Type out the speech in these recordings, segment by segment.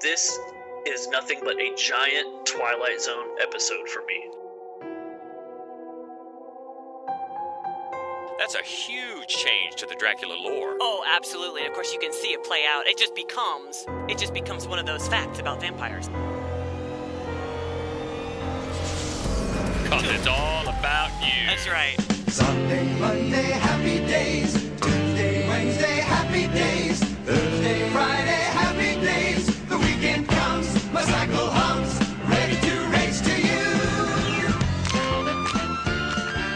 This is nothing but a giant Twilight Zone episode for me. That's a huge change to the Dracula lore. Oh, absolutely. Of course, you can see it play out. It just becomes, it just becomes one of those facts about vampires. Cause it's all about you. That's right. Sunday, Monday, happy comes, my cycle hums, ready to race to you.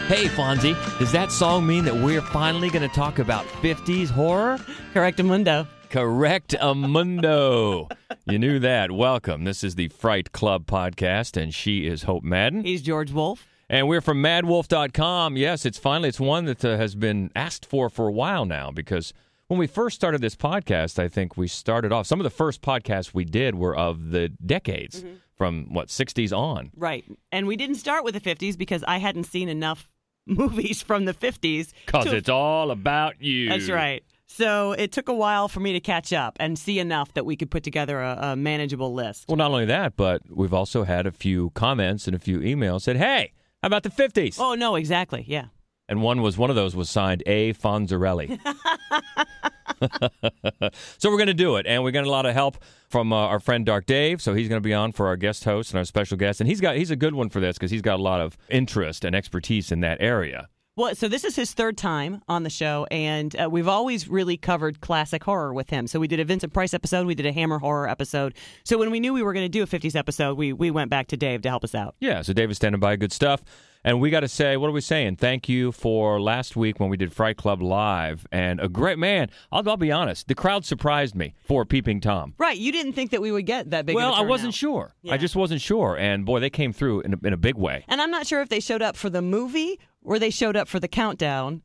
Hey, Fonzie, does that song mean that we're finally going to talk about 50s horror? Correct, Mundo. Correct, Amundo. you knew that. Welcome. This is the Fright Club podcast, and she is Hope Madden. He's George Wolf. And we're from madwolf.com. Yes, it's finally it's one that uh, has been asked for for a while now because when we first started this podcast, I think we started off some of the first podcasts we did were of the decades mm-hmm. from what 60s on. Right. And we didn't start with the 50s because I hadn't seen enough movies from the 50s. Cuz to- it's all about you. That's right. So it took a while for me to catch up and see enough that we could put together a, a manageable list. Well, not only that, but we've also had a few comments and a few emails said, "Hey, how about the 50s?" Oh, no, exactly. Yeah. And one was one of those was signed A. Fonzarelli. so we're going to do it, and we got a lot of help from uh, our friend Dark Dave. So he's going to be on for our guest host and our special guest, and he's got he's a good one for this because he's got a lot of interest and expertise in that area. Well, so this is his third time on the show, and uh, we've always really covered classic horror with him. So we did a Vincent Price episode, we did a Hammer horror episode. So when we knew we were going to do a 50s episode, we, we went back to Dave to help us out. Yeah, so David's standing by, good stuff. And we got to say, what are we saying? Thank you for last week when we did Fright Club Live. And a great man, I'll, I'll be honest, the crowd surprised me for Peeping Tom. Right, you didn't think that we would get that big Well, of a I wasn't sure. Yeah. I just wasn't sure. And boy, they came through in a, in a big way. And I'm not sure if they showed up for the movie or they showed up for the countdown,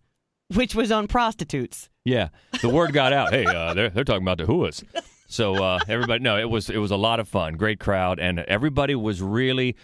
which was on prostitutes. Yeah, the word got out. Hey, uh, they're they're talking about the Whoas. So uh, everybody, no, it was it was a lot of fun, great crowd, and everybody was really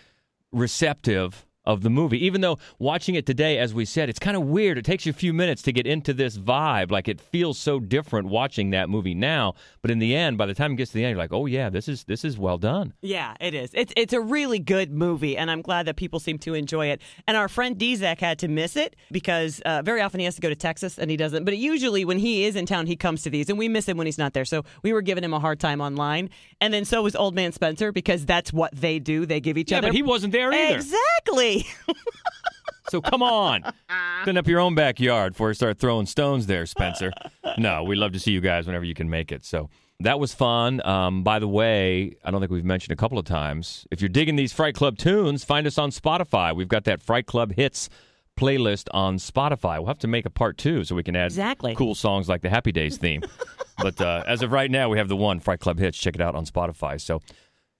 receptive of the movie. Even though watching it today, as we said, it's kind of weird. It takes you a few minutes to get into this vibe. Like it feels so different watching that movie now. But in the end, by the time it gets to the end, you're like, oh yeah, this is this is well done. Yeah, it is. It's it's a really good movie, and I'm glad that people seem to enjoy it. And our friend Dezak had to miss it because uh, very often he has to go to Texas and he doesn't. But usually when he is in town, he comes to these, and we miss him when he's not there. So we were giving him a hard time online, and then so was Old Man Spencer because that's what they do. They give each Yeah, other. but he wasn't there either. Exactly. So come on, clean up your own backyard before you start throwing stones there, Spencer. No, we love to see you guys whenever you can make it. So that was fun. Um, by the way, I don't think we've mentioned a couple of times. If you're digging these Fright Club tunes, find us on Spotify. We've got that Fright Club hits playlist on Spotify. We'll have to make a part two so we can add Exactly. cool songs like the Happy Days theme. but uh, as of right now, we have the one Fright Club hits. Check it out on Spotify. So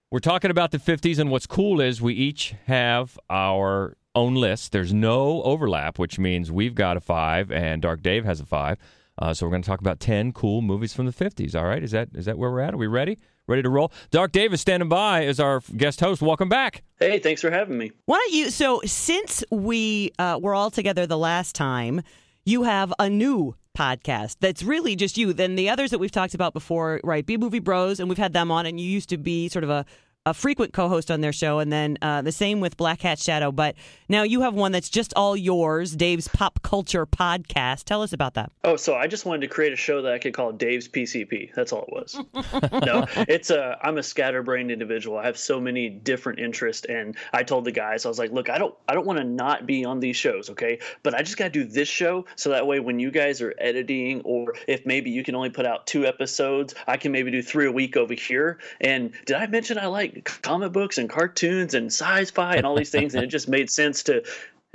we're talking about the 50s, and what's cool is we each have our own list. There's no overlap, which means we've got a five, and Dark Dave has a five. Uh, so we're going to talk about 10 cool movies from the 50s. All right, is that is that where we're at? Are we ready? Ready to roll? Dark Dave is standing by as our guest host. Welcome back. Hey, thanks for having me. Why don't you? So since we uh, were all together the last time, you have a new podcast that's really just you. Then the others that we've talked about before, right? B Movie Bros, and we've had them on, and you used to be sort of a a frequent co-host on their show, and then uh, the same with Black Hat Shadow. But now you have one that's just all yours, Dave's Pop Culture Podcast. Tell us about that. Oh, so I just wanted to create a show that I could call Dave's PCP. That's all it was. no, it's a. I'm a scatterbrained individual. I have so many different interests, and I told the guys, I was like, look, I don't, I don't want to not be on these shows, okay? But I just got to do this show so that way when you guys are editing, or if maybe you can only put out two episodes, I can maybe do three a week over here. And did I mention I like comic books and cartoons and sci-fi and all these things? And it just made sense to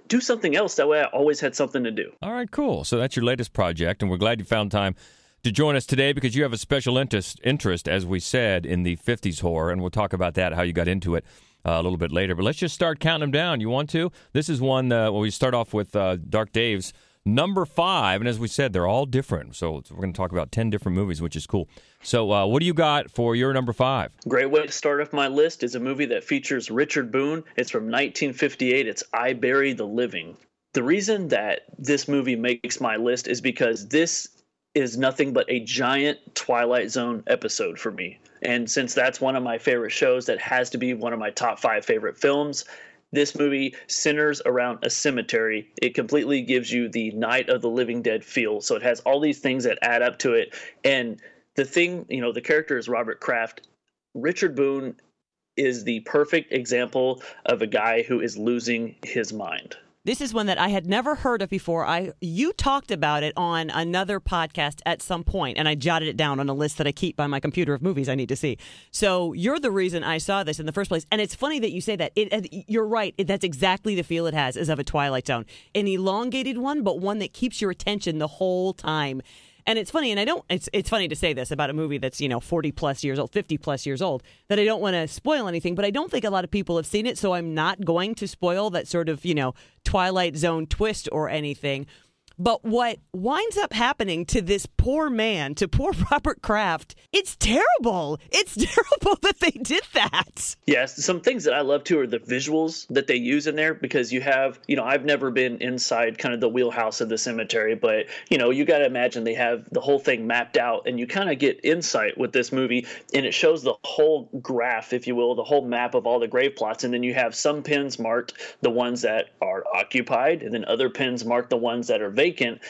do something else. That way, I always had something to do. All right, cool. So that's your latest project, and we're glad you found time to join us today because you have a special interest, interest as we said, in the 50s horror, and we'll talk about that, how you got into it. Uh, a little bit later, but let's just start counting them down. You want to? This is one. Uh, well, we start off with uh, Dark Dave's number five, and as we said, they're all different. So we're going to talk about ten different movies, which is cool. So, uh, what do you got for your number five? Great way to start off my list is a movie that features Richard Boone. It's from 1958. It's I Bury the Living. The reason that this movie makes my list is because this is nothing but a giant Twilight Zone episode for me. And since that's one of my favorite shows, that has to be one of my top five favorite films. This movie centers around a cemetery. It completely gives you the Night of the Living Dead feel. So it has all these things that add up to it. And the thing, you know, the character is Robert Kraft. Richard Boone is the perfect example of a guy who is losing his mind. This is one that I had never heard of before. I you talked about it on another podcast at some point, and I jotted it down on a list that I keep by my computer of movies I need to see. So you're the reason I saw this in the first place, and it's funny that you say that. It, you're right. That's exactly the feel it has, is of a Twilight Zone, an elongated one, but one that keeps your attention the whole time. And it's funny, and I don't. It's it's funny to say this about a movie that's you know forty plus years old, fifty plus years old. That I don't want to spoil anything, but I don't think a lot of people have seen it, so I'm not going to spoil that sort of you know Twilight Zone twist or anything. But what winds up happening to this poor man, to poor Robert Kraft, it's terrible. It's terrible that they did that. Yes, some things that I love too are the visuals that they use in there because you have, you know, I've never been inside kind of the wheelhouse of the cemetery, but you know, you got to imagine they have the whole thing mapped out and you kind of get insight with this movie and it shows the whole graph, if you will, the whole map of all the grave plots and then you have some pins marked the ones that are occupied and then other pins marked the ones that are vacant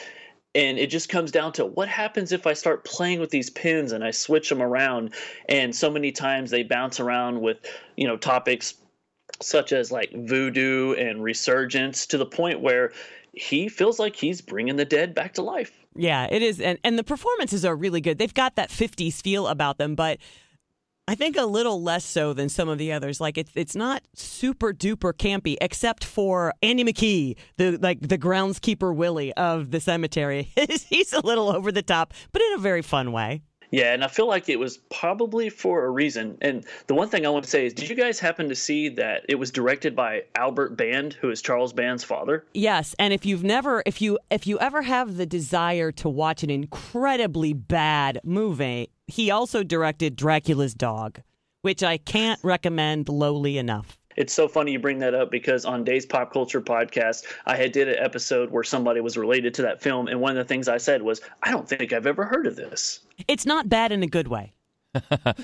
and it just comes down to what happens if I start playing with these pins and I switch them around and so many times they bounce around with you know topics such as like voodoo and resurgence to the point where he feels like he's bringing the dead back to life. Yeah, it is, and and the performances are really good. They've got that '50s feel about them, but I think a little less so than some of the others. Like it's it's not super duper campy, except for Andy McKee, the like the groundskeeper Willie of the cemetery. He's a little over the top, but in a very fun way. Yeah, and I feel like it was probably for a reason. And the one thing I want to say is, did you guys happen to see that it was directed by Albert Band, who is Charles Band's father? Yes, and if you've never, if you if you ever have the desire to watch an incredibly bad movie, he also directed Dracula's Dog, which I can't recommend lowly enough. It's so funny you bring that up because on Dave's Pop Culture podcast, I had did an episode where somebody was related to that film, and one of the things I said was, "I don't think I've ever heard of this." It's not bad in a good way.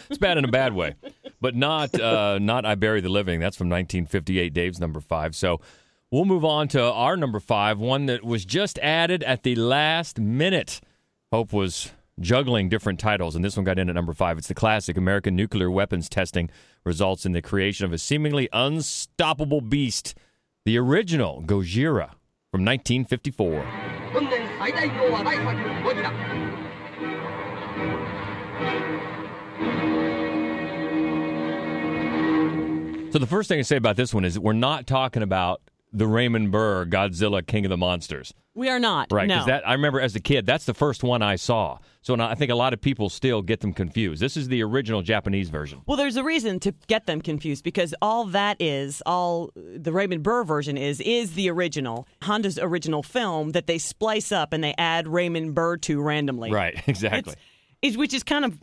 It's bad in a bad way, but not uh, not I Bury the Living. That's from 1958, Dave's number five. So we'll move on to our number five, one that was just added at the last minute. Hope was juggling different titles, and this one got in at number five. It's the classic American nuclear weapons testing results in the creation of a seemingly unstoppable beast, the original Gojira from 1954. So, the first thing to say about this one is we're not talking about the Raymond Burr Godzilla King of the Monsters. We are not. Right, No. because that I remember as a kid, that's the first one I saw. So I think a lot of people still get them confused. This is the original Japanese version. Well, there's a reason to get them confused because all that is, all the Raymond Burr version is, is the original, Honda's original film that they splice up and they add Raymond Burr to randomly. Right, exactly. It's, which is kind of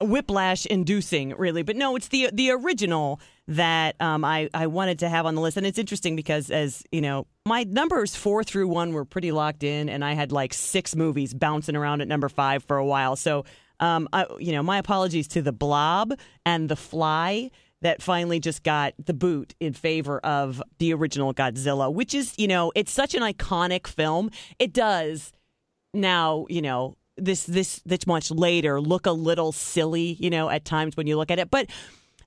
whiplash inducing, really. But no, it's the the original that um, I, I wanted to have on the list. And it's interesting because, as you know, my numbers four through one were pretty locked in, and I had like six movies bouncing around at number five for a while. So, um, I, you know, my apologies to The Blob and The Fly that finally just got the boot in favor of the original Godzilla, which is, you know, it's such an iconic film. It does now, you know, this this this much later look a little silly, you know, at times when you look at it, but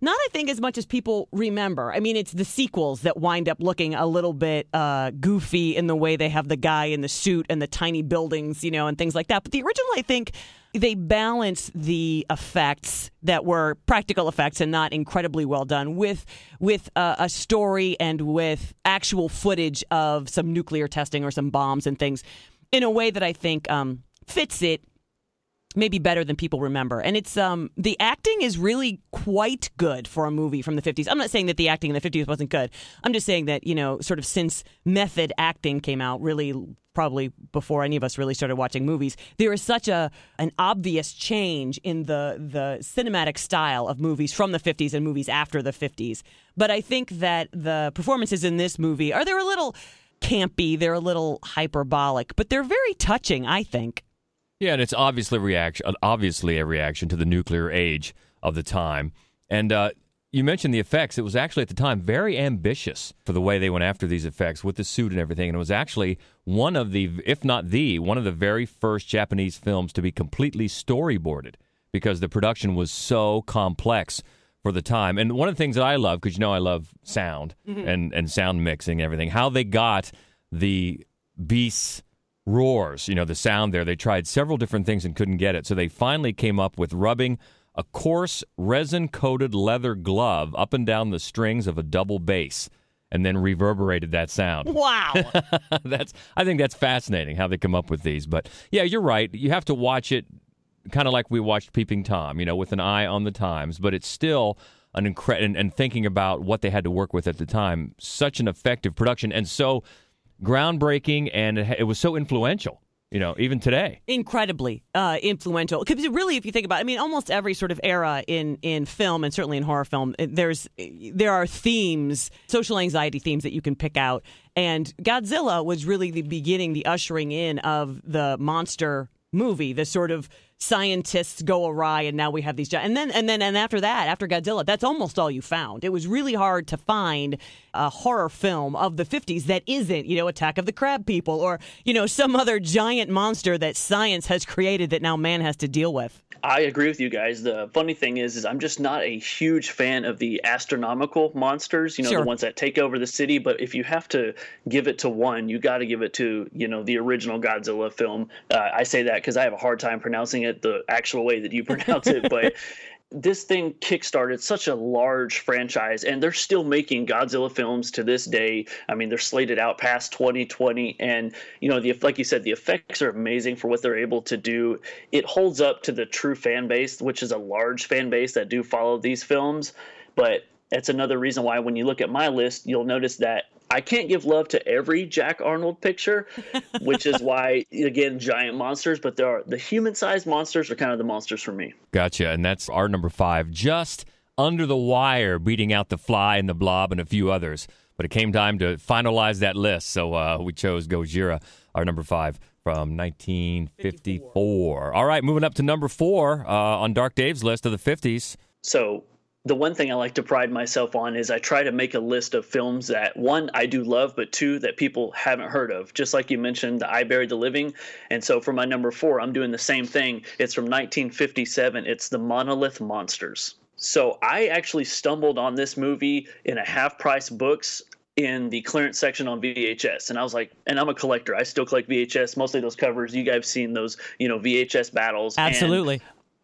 not I think as much as people remember. I mean, it's the sequels that wind up looking a little bit uh, goofy in the way they have the guy in the suit and the tiny buildings, you know, and things like that. But the original, I think. They balance the effects that were practical effects and not incredibly well done with with uh, a story and with actual footage of some nuclear testing or some bombs and things in a way that I think um, fits it maybe better than people remember. And it's um the acting is really quite good for a movie from the 50s. I'm not saying that the acting in the 50s wasn't good. I'm just saying that, you know, sort of since method acting came out really probably before any of us really started watching movies, there is such a an obvious change in the the cinematic style of movies from the 50s and movies after the 50s. But I think that the performances in this movie are they're a little campy, they're a little hyperbolic, but they're very touching, I think. Yeah, and it's obviously reaction, obviously a reaction to the nuclear age of the time. And uh, you mentioned the effects. It was actually at the time very ambitious for the way they went after these effects with the suit and everything. And it was actually one of the, if not the, one of the very first Japanese films to be completely storyboarded because the production was so complex for the time. And one of the things that I love, because you know I love sound and, and sound mixing and everything, how they got the beasts roars, you know, the sound there. They tried several different things and couldn't get it. So they finally came up with rubbing a coarse resin coated leather glove up and down the strings of a double bass and then reverberated that sound. Wow. that's I think that's fascinating how they come up with these. But yeah, you're right. You have to watch it kind of like we watched Peeping Tom, you know, with an eye on the times, but it's still an incredible and, and thinking about what they had to work with at the time, such an effective production and so groundbreaking and it, it was so influential, you know, even today. incredibly uh, influential. Because really, if you think about, it, I mean, almost every sort of era in in film and certainly in horror film, there's there are themes, social anxiety themes that you can pick out. And Godzilla was really the beginning, the ushering in of the monster movie, the sort of scientists go awry and now we have these gi- and then and then and after that after Godzilla that's almost all you found. It was really hard to find a horror film of the 50s that isn't you know attack of the crab people or you know some other giant monster that science has created that now man has to deal with I agree with you guys. The funny thing is, is I'm just not a huge fan of the astronomical monsters. You know, Sure. the ones that take over the city. But if you have to give it to one, you got to give it to you know the original Godzilla film. Uh, I say that because I have a hard time pronouncing it the actual way that you pronounce it, but. This thing kickstarted such a large franchise, and they're still making Godzilla films to this day. I mean, they're slated out past 2020, and you know, the like you said, the effects are amazing for what they're able to do. It holds up to the true fan base, which is a large fan base that do follow these films. But that's another reason why, when you look at my list, you'll notice that I can't give love to every Jack Arnold picture, which is why, again, giant monsters. But there are the human-sized monsters are kind of the monsters for me. Gotcha. And that's our number five, just under the wire, beating out the fly and the blob and a few others. But it came time to finalize that list, so uh, we chose Gojira, our number five from 1954. All right, moving up to number four uh, on Dark Dave's list of the 50s. So the one thing I like to pride myself on is I try to make a list of films that one I do love, but two that people haven't heard of. Just like you mentioned, the I Buried the Living, and so for my number four, I'm doing the same thing. It's from 1957. It's the Monolith Monsters. So I actually stumbled on this movie in a half-price books in the clearance section on VHS, and I was like, and I'm a collector. I still collect VHS, mostly those covers. You guys seen those, you know, VHS battles. and absolutely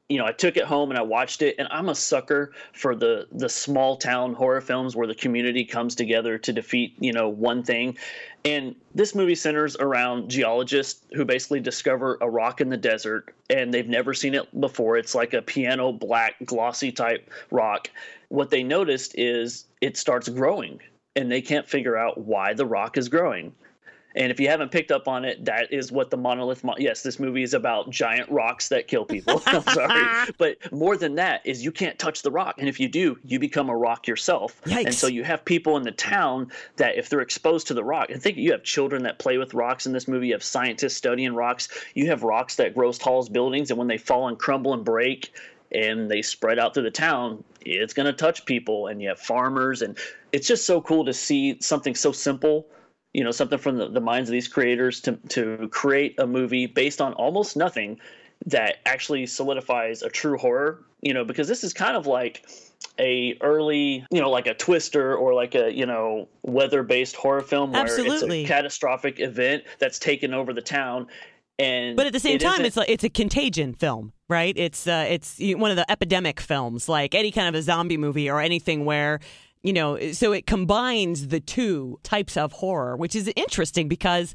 you know, I took it home and I watched it, and I'm a sucker for the the small town horror films where the community comes together to defeat, you know, one thing. And this movie centers around geologists who basically discover a rock in the desert, and they've never seen it before. It's like a piano black, glossy type rock. What they noticed is it starts growing, and they can't figure out why the rock is growing. And if you haven't picked up on it, that is what the monolith. Mo- yes, this movie is about giant rocks that kill people. I'm sorry, but more than that is you can't touch the rock, and if you do, you become a rock yourself. And so you have people in the town that if they're exposed to the rock, and think you have children that play with rocks in this movie. You have scientists studying rocks. You have rocks that grow as tall as buildings, and when they fall and crumble and break, and they spread out through the town, it's going to touch people. And you have farmers, and it's just so cool to see something so simple you know something from the, the minds of these creators to to create a movie based on almost nothing that actually solidifies a true horror you know because this is kind of like a early you know like a twister or like a you know weather based horror film where Absolutely. it's a catastrophic event that's taken over the town and But at the same it time, it's like it's a contagion film, right? It's uh, it's one of the epidemic films, like any kind of a zombie movie or anything where you know. So it combines the two types of horror, which is interesting because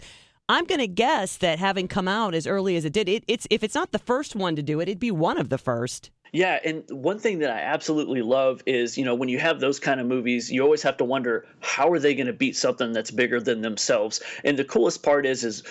I'm going to guess that having come out as early as it did, it, it's if it's not the first one to do it, it'd be one of the first. Yeah, and one thing that I absolutely love is, you know, when you have those kind of movies, you always have to wonder how are they going to beat something that's bigger than themselves. And the coolest part is is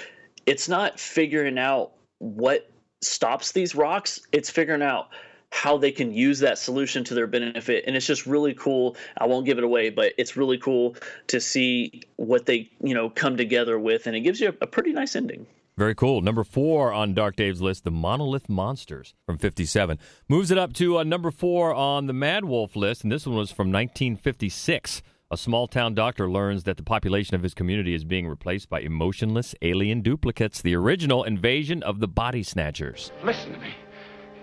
it's not figuring out what stops these rocks, it's figuring out how they can use that solution to their benefit and it's just really cool i won't give it away but it's really cool to see what they you know come together with and it gives you a, a pretty nice ending Very cool. Number four on Dark Dave's list, the Monolith Monsters from 57. Moves it up to uh, number four on the Mad Wolf list, and this one was from 1956. A small town doctor learns that the population of his community is being replaced by emotionless alien duplicates, the original invasion of the body snatchers. Listen to me.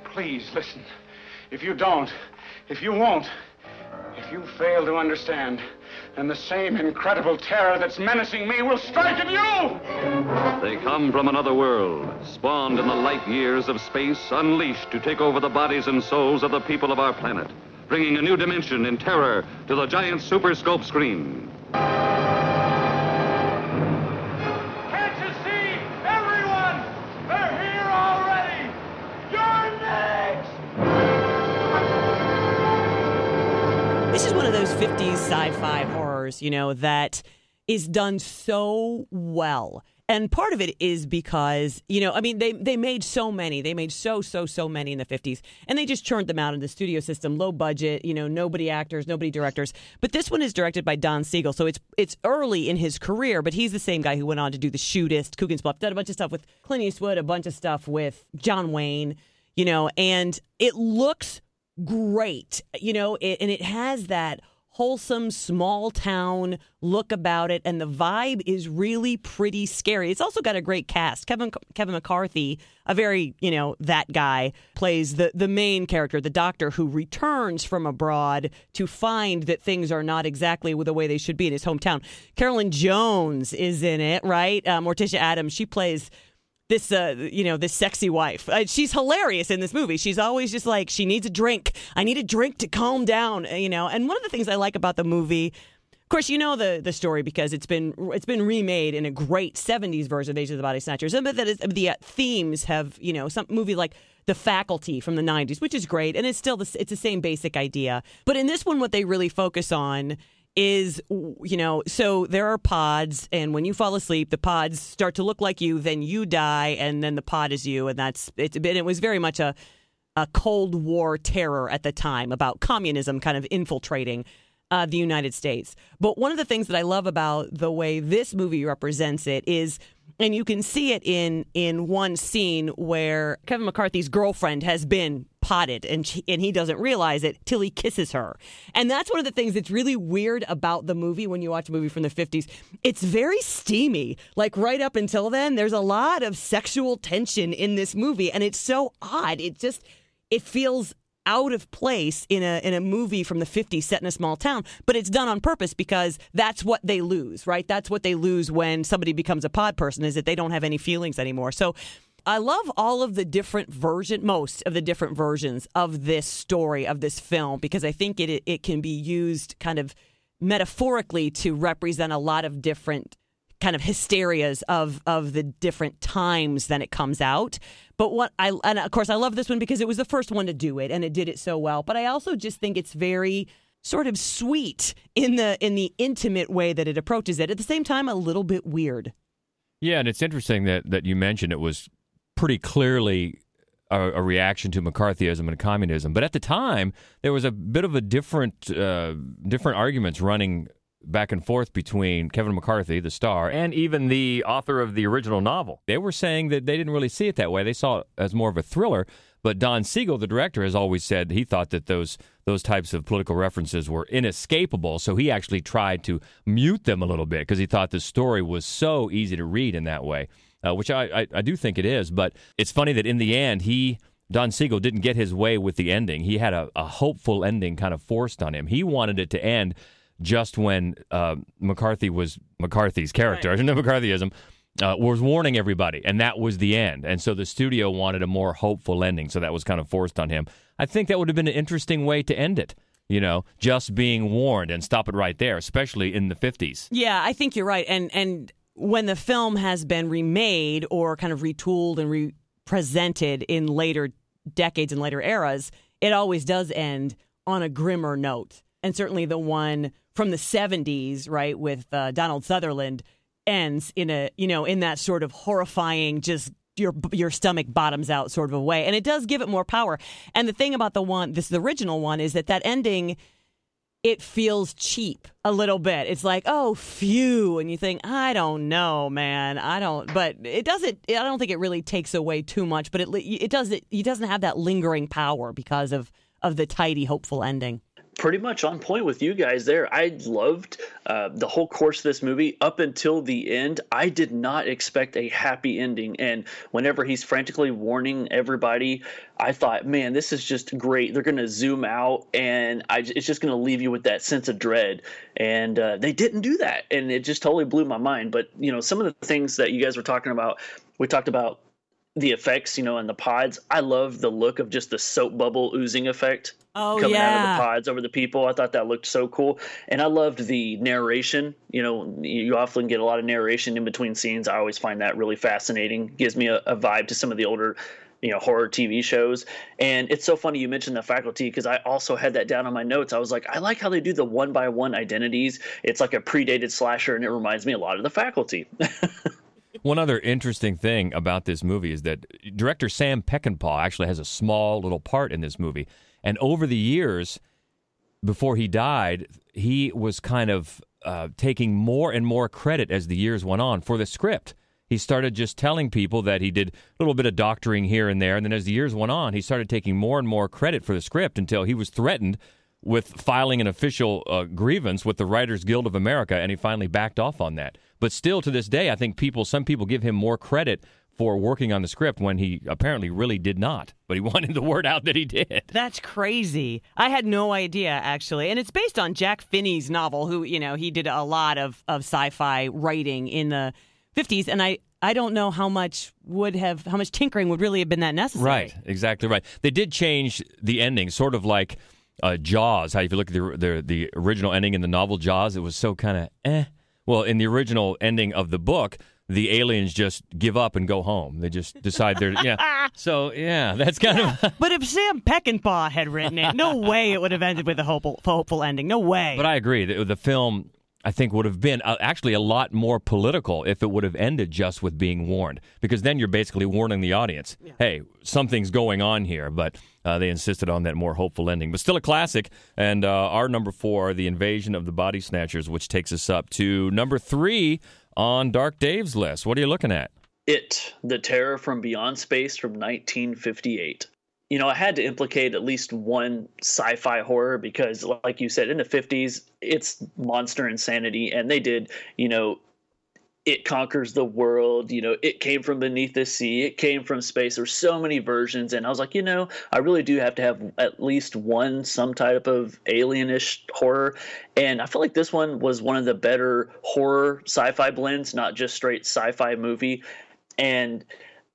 Please listen. If you don't, if you won't, if you fail to understand, then the same incredible terror that's menacing me will strike at you! They come from another world, spawned in the light years of space, unleashed to take over the bodies and souls of the people of our planet, bringing a new dimension in terror to the giant super scope screen. Of those 50s sci fi horrors, you know, that is done so well. And part of it is because, you know, I mean, they, they made so many. They made so, so, so many in the 50s. And they just churned them out in the studio system, low budget, you know, nobody actors, nobody directors. But this one is directed by Don Siegel. So it's it's early in his career, but he's the same guy who went on to do The Shootist, Coogan's Bluff, did a bunch of stuff with Clint Eastwood, a bunch of stuff with John Wayne, you know, and it looks great, you know, it, and it has that wholesome small town look about it, and the vibe is really pretty scary. It's also got a great cast. Kevin Kevin McCarthy, a very you know that guy, plays the the main character, the doctor who returns from abroad to find that things are not exactly the way they should be in his hometown. Carolyn Jones is in it, right? Uh, Morticia Addams, she plays this uh you know this sexy wife. Uh, she's hilarious in this movie. She's always just like she needs a drink. I need a drink to calm down uh, you know. And one of the things i like about the movie of course you know the the story because it's been it's been remade in a great 70s version of Age of the Body Snatchers But that is, the uh, themes have you know some movie like the faculty from the 90s which is great and it's still the, it's the same basic idea. But in this one what they really focus on is you know so there are pods and when you fall asleep the pods start to look like you then you die and then the pod is you and that's it's been it was very much a a cold war terror at the time about communism kind of infiltrating uh, the United States. But one of the things that I love about the way this movie represents it is, and you can see it in in one scene where Kevin McCarthy's girlfriend has been potted, and she, and he doesn't realize it till he kisses her. And that's one of the things that's really weird about the movie when you watch a movie from the fifties. It's very steamy. Like right up until then, there's a lot of sexual tension in this movie, and it's so odd. It just it feels out of place in a in a movie from the 50s set in a small town, but it's done on purpose because that's what they lose, right? That's what they lose when somebody becomes a pod person is that they don't have any feelings anymore. So I love all of the different version most of the different versions of this story of this film because I think it it can be used kind of metaphorically to represent a lot of different kind of hysterias of of the different times that it comes out. But what I and of course I love this one because it was the first one to do it and it did it so well. But I also just think it's very sort of sweet in the in the intimate way that it approaches it. At the same time, a little bit weird. Yeah, and it's interesting that that you mentioned it was pretty clearly a, a reaction to McCarthyism and communism. But at the time, there was a bit of a different uh, different arguments running back and forth between Kevin McCarthy, the star, and even the author of the original novel. They were saying that they didn't really see it that way. They saw it as more of a thriller. But Don Siegel, the director, has always said he thought that those those types of political references were inescapable. So he actually tried to mute them a little bit because he thought the story was so easy to read in that way, uh, which I, I, I do think it is. But it's funny that in the end, he Don Siegel didn't get his way with the ending. He had a, a hopeful ending kind of forced on him. He wanted it to end just when uh, McCarthy was McCarthy's character, right. no McCarthyism, uh, was warning everybody, and that was the end. And so the studio wanted a more hopeful ending, so that was kind of forced on him. I think that would have been an interesting way to end it. You know, just being warned and stop it right there, especially in the fifties. Yeah, I think you're right. And and when the film has been remade or kind of retooled and represented in later decades and later eras, it always does end on a grimmer note. And certainly the one from the 70s, right, with uh, Donald Sutherland ends in a, you know, in that sort of horrifying, just your your stomach bottoms out sort of a way. And it does give it more power. And the thing about the one, this the original one, is that that ending it feels cheap a little bit. It's like, oh, phew, and you think, I don't know, man, I don't. But it doesn't. I don't think it really takes away too much. But it it does. It, it doesn't have that lingering power because of of the tidy, hopeful ending pretty much on point with you guys there. I loved uh, the whole course of this movie up until the end. I did not expect a happy ending. And whenever he's frantically warning everybody, I thought, man, this is just great. They're going to zoom out and I, it's just going to leave you with that sense of dread. And uh, they didn't do that. And it just totally blew my mind. But, you know, some of the things that you guys were talking about, we talked about the effects, you know, and the pods. I love the look of just the soap bubble oozing effect oh, coming yeah. out of the pods over the people. I thought that looked so cool. And I loved the narration. You know, you often get a lot of narration in between scenes. I always find that really fascinating. Gives me a, a vibe to some of the older you know horror TV shows. And it's so funny you mentioned the faculty because I also had that down on my notes. I was like, I like how they do the one by one identities. It's like a predated slasher, and it reminds me a lot of the faculty. One other interesting thing about this movie is that director Sam Peckinpah actually has a small little part in this movie. And over the years, before he died, he was kind of uh, taking more and more credit as the years went on for the script. He started just telling people that he did a little bit of doctoring here and there. And then as the years went on, he started taking more and more credit for the script until he was threatened with filing an official uh, grievance with the Writers Guild of America, and he finally backed off on that. But still, to this day, I think people, some people give him more credit for working on the script when he apparently really did not. But he wanted the word out that he did. That's crazy. I had no idea actually, and it's based on Jack Finney's novel. Who you know he did a lot of of sci-fi writing in the fifties, and I I don't know how much would have how much tinkering would really have been that necessary. Right, exactly right. They did change the ending, sort of like uh, Jaws. How if you look at the, the the original ending in the novel Jaws, it was so kind of eh. Well, in the original ending of the book, the aliens just give up and go home. They just decide they're yeah. So yeah, that's kind Yeah, of. but if Sam Peckinpah had written it, no way it would have ended with a hopeful, hopeful ending. No way. But I agree. The, the film, I think, would have been uh, actually a lot more political if it would have ended just with being warned, because then you're basically warning the audience, "Hey, something's going on here." But uh, they insisted on that more hopeful ending. But still a classic. And uh, our number four, "The Invasion of the Body Snatchers," which takes us up to number three on Dark Dave's list. What are you looking at? It, The Terror from Beyond Space from 1958. You know, I had to implicate at least one sci fi horror because, like you said, in the 50s, it's monster insanity. And they did, you know, it conquers the world. You know, it came from beneath the sea. It came from space. There's so many versions, and I was like, you know, I really do have to have at least one some type of alienish horror. And I feel like this one was one of the better horror sci-fi blends, not just straight sci-fi movie. And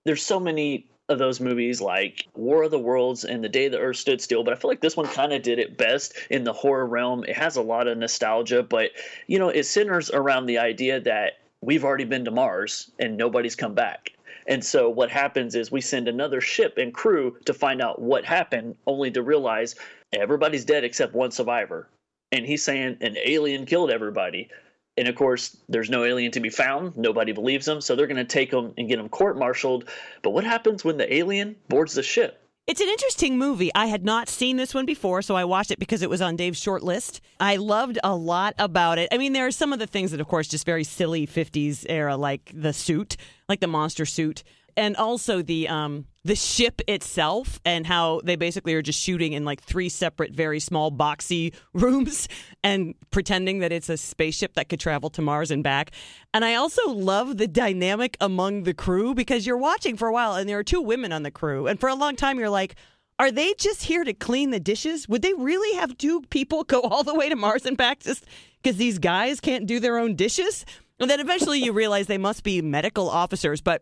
there's so many of those movies like War of the Worlds and The Day the Earth Stood Still, but I feel like this one kind of did it best in the horror realm. It has a lot of nostalgia, but you know, it centers around the idea that we've already been to Mars and nobody's come back. And so what happens is we send another ship and crew to find out what happened, only to realize everybody's dead except one survivor. And he's saying an alien killed everybody. And of course, there's no alien to be found. Nobody believes them, So they're going to take them and get them court martialed. But what happens when the alien boards the ship? It's an interesting movie. I had not seen this one before, so I watched it because it was on Dave's short list. I loved a lot about it. I mean, there are some of the things that, of course, just very silly 50s era, like the suit, like the monster suit, and also the um, the ship itself, and how they basically are just shooting in like three separate, very small, boxy rooms and pretending that it's a spaceship that could travel to Mars and back. And I also love the dynamic among the crew because you're watching for a while, and there are two women on the crew, and for a long time, you're like, are they just here to clean the dishes? Would they really have two people go all the way to Mars and back just because these guys can't do their own dishes? And then eventually you realize they must be medical officers. But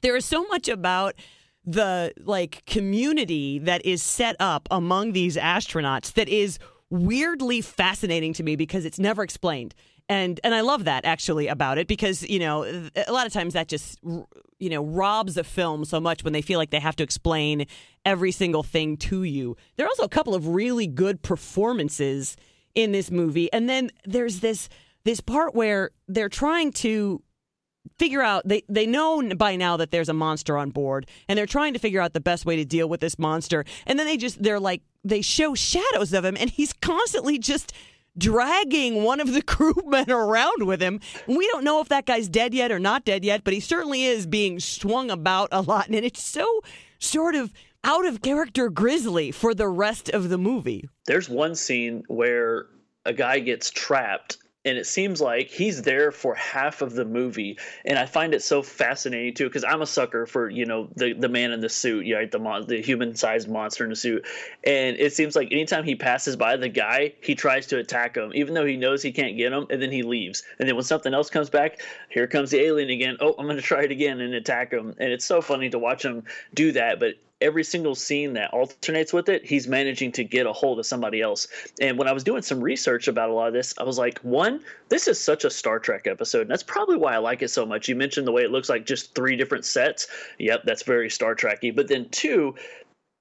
there is so much about the like community that is set up among these astronauts that is weirdly fascinating to me because it's never explained and and I love that actually about it because you know a lot of times that just you know robs a film so much when they feel like they have to explain every single thing to you. There are also a couple of really good performances in this movie, and then there's this this part where they're trying to figure out they they know by now that there's a monster on board and they're trying to figure out the best way to deal with this monster and then they just they're like they show shadows of him and he's constantly just dragging one of the crewmen around with him. We don't know if that guy's dead yet or not dead yet, but he certainly is being swung about a lot. And it's so sort of out of character grisly for the rest of the movie. There's one scene where a guy gets trapped and it seems like he's there for half of the movie. And i find it so fascinating too because i'm a sucker for you know the the man in the suit yeah right? the mon- the human sized monster in the suit. And it seems like anytime he passes by the guy he tries to attack him even though he knows he can't get him and then he leaves. And then when something else comes back here comes the alien again. Oh i'm going to try it again and attack him. And it's so funny to watch him do that but every single scene that alternates with it, he's managing to get a hold of somebody else. And when I was doing some research about a lot of this, I was like, one, this is such a Star Trek episode. And that's probably why I like it so much. You mentioned the way it looks like just three different sets. Yep, that's very Star Trekky. But then two,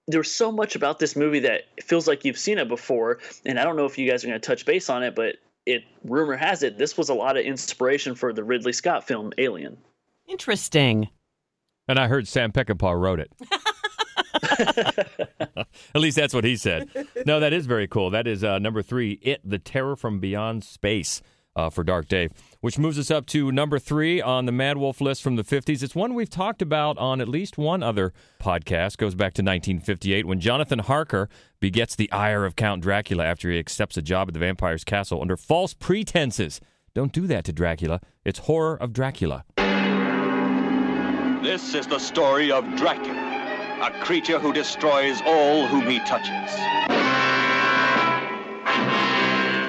there's so much about this movie that feels like you've seen it before. And I don't know if you guys are going to touch base on it, but it rumor has it this was a lot of inspiration for the Ridley Scott film Alien. Interesting. And I heard Sam Peckinpah wrote it. At least that's what he said. No, that is very cool. That is uh, number three, It, The Terror from Beyond Space uh, for Dark Dave, which moves us up to number three on the Mad Wolf list from the 50s. It's one we've talked about on at least one other podcast. Goes back to 1958 when Jonathan Harker begets the ire of Count Dracula after he accepts a job at the vampire's castle under false pretenses. Don't do that to Dracula. It's horror of Dracula. This is the story of Dracula, a creature who destroys all whom he touches.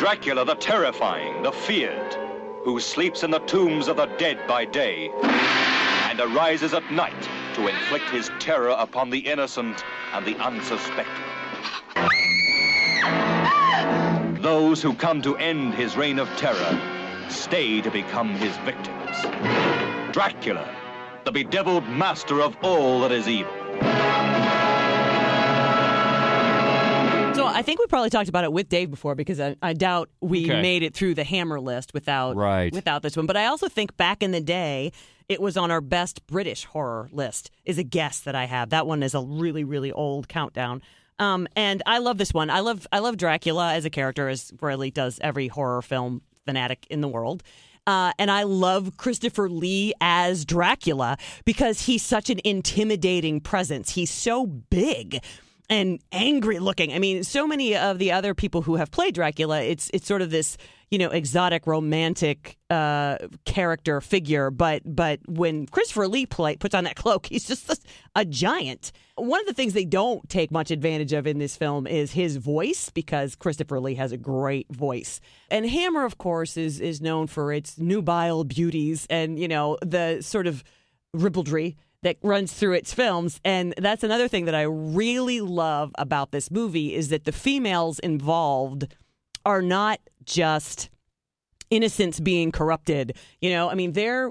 Dracula the terrifying, the feared, who sleeps in the tombs of the dead by day and arises at night to inflict his terror upon the innocent and the unsuspecting. Those who come to end his reign of terror stay to become his victims. Dracula, the bedeviled master of all that is evil. I think we probably talked about it with Dave before because I, I doubt we Okay. made it through the Hammer list without Right. without this one. But I also think back in the day, it was on our best British horror list. Is a guess that I have. That one is a really really old countdown. Um, and I love this one. I love I love Dracula as a character, as Bradley does every horror film fanatic in the world. Uh, and I love Christopher Lee as Dracula because he's such an intimidating presence. He's so big and angry looking. I mean, so many of the other people who have played Dracula, it's it's sort of this you know exotic romantic uh, character figure, but but when Christopher Lee play, puts on that cloak, he's just a, a giant. One of the things they don't take much advantage of in this film is his voice because Christopher Lee has a great voice. And Hammer, of course, is is known for its nubile beauties and you know the sort of ribaldry that runs through its films. And that's another thing that I really love about this movie is that the females involved are not just innocents being corrupted. You know I mean they're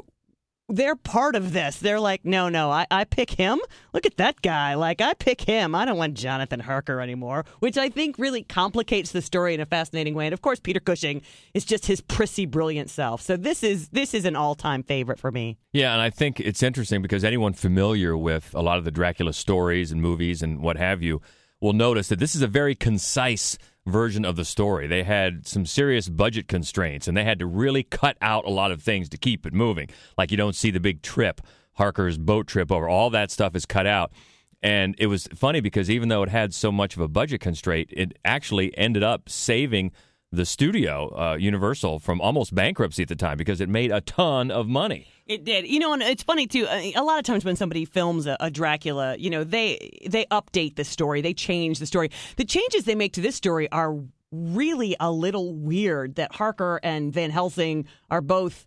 they're part of this. They're like no no I, I pick him. Look at that guy. Like I pick him. I don't want Jonathan Harker anymore which I think really complicates the story in a fascinating way. And of course Peter Cushing is just his prissy brilliant self. So this is this is an all-time favorite for me. Yeah, and I think it's interesting because anyone familiar with a lot of the Dracula stories and movies and what have you will notice that this is a very concise version of the story. They had some serious budget constraints and they had to really cut out a lot of things to keep it moving. Like you don't see the big trip, Harker's boat trip over, all that stuff is cut out. And it was funny because even though it had so much of a budget constraint, it actually ended up saving the studio, uh, Universal, from almost bankruptcy at the time because it made a ton of money. It did. You know, and it's funny too. uh, A lot of times when somebody films a, a Dracula, you know, they they update the story, they change the story. The changes they make to this story are really a little weird. That Harker and Van Helsing are both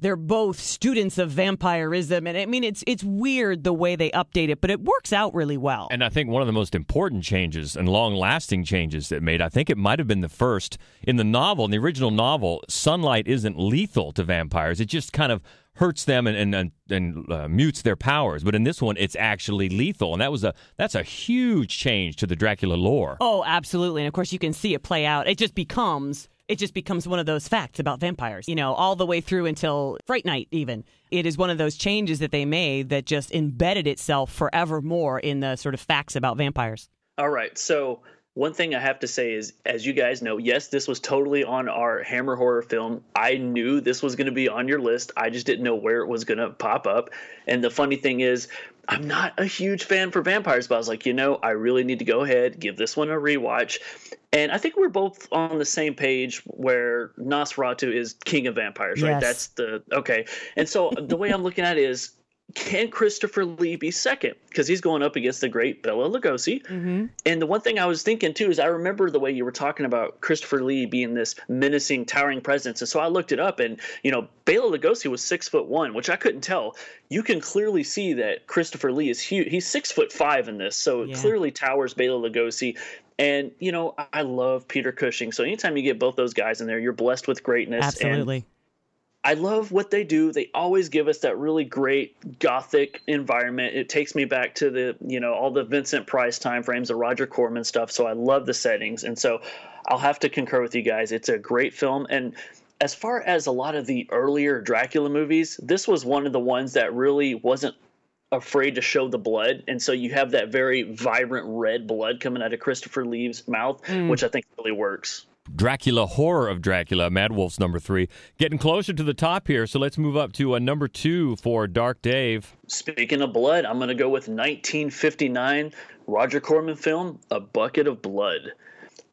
they're both students of vampirism, and I mean, it's it's weird the way they update it, but it works out really well. And I think one of the most important changes and long lasting changes that made, I think it might have been the first in the novel, in the original novel, sunlight isn't lethal to vampires. It just kind of hurts them and and, and, and uh, mutes their powers. But in this one, it's actually lethal. And that was a that's a huge change to the Dracula lore. Oh, absolutely. And of course you can see it play out. It just becomes it just becomes one of those facts about vampires, you know, all the way through until Fright Night even. It is one of those changes that they made that just embedded itself forevermore in the sort of facts about vampires. All right. So One thing I have to say is, as you guys know, yes, this was totally on our Hammer horror film. I knew this was going to be on your list. I just didn't know where it was going to pop up. And the funny thing is, I'm not a huge fan for vampires, but I was like, you know, I really need to go ahead, give this one a rewatch. And I think we're both on the same page where Nosferatu is king of vampires, right? Yes. That's the okay. And so the way I'm looking at it is can Christopher Lee be second? Because he's going up against the great Bela Lugosi. Mm-hmm. And the one thing I was thinking too is I remember the way you were talking about Christopher Lee being this menacing, towering presence. And so I looked it up, and you know, Bela Lugosi was six foot one, which I couldn't tell. You can clearly see that Christopher Lee is huge. He's six foot five in this, so it Yeah. clearly towers Bela Lugosi. And you know, I- love Peter Cushing. So anytime you get both those guys in there, you're blessed with greatness. And Absolutely. I love what they do. They always give us that really great gothic environment. It takes me back to the, you know, all the Vincent Price time frames, the Roger Corman stuff. So I love the settings. And so I'll have to concur with you guys. It's a great film. And as far as a lot of the earlier Dracula movies, this was one of the ones that really wasn't afraid to show the blood. And so you have that very vibrant red blood coming out of Christopher Lee's mouth, mm. which I think really works. Dracula Horror of Dracula, MaddWolf's number three. Getting closer to the top here, so let's move up to a number two for Dark Dave. Speaking of blood, I'm going to go with 1959 Roger Corman film, A Bucket of Blood.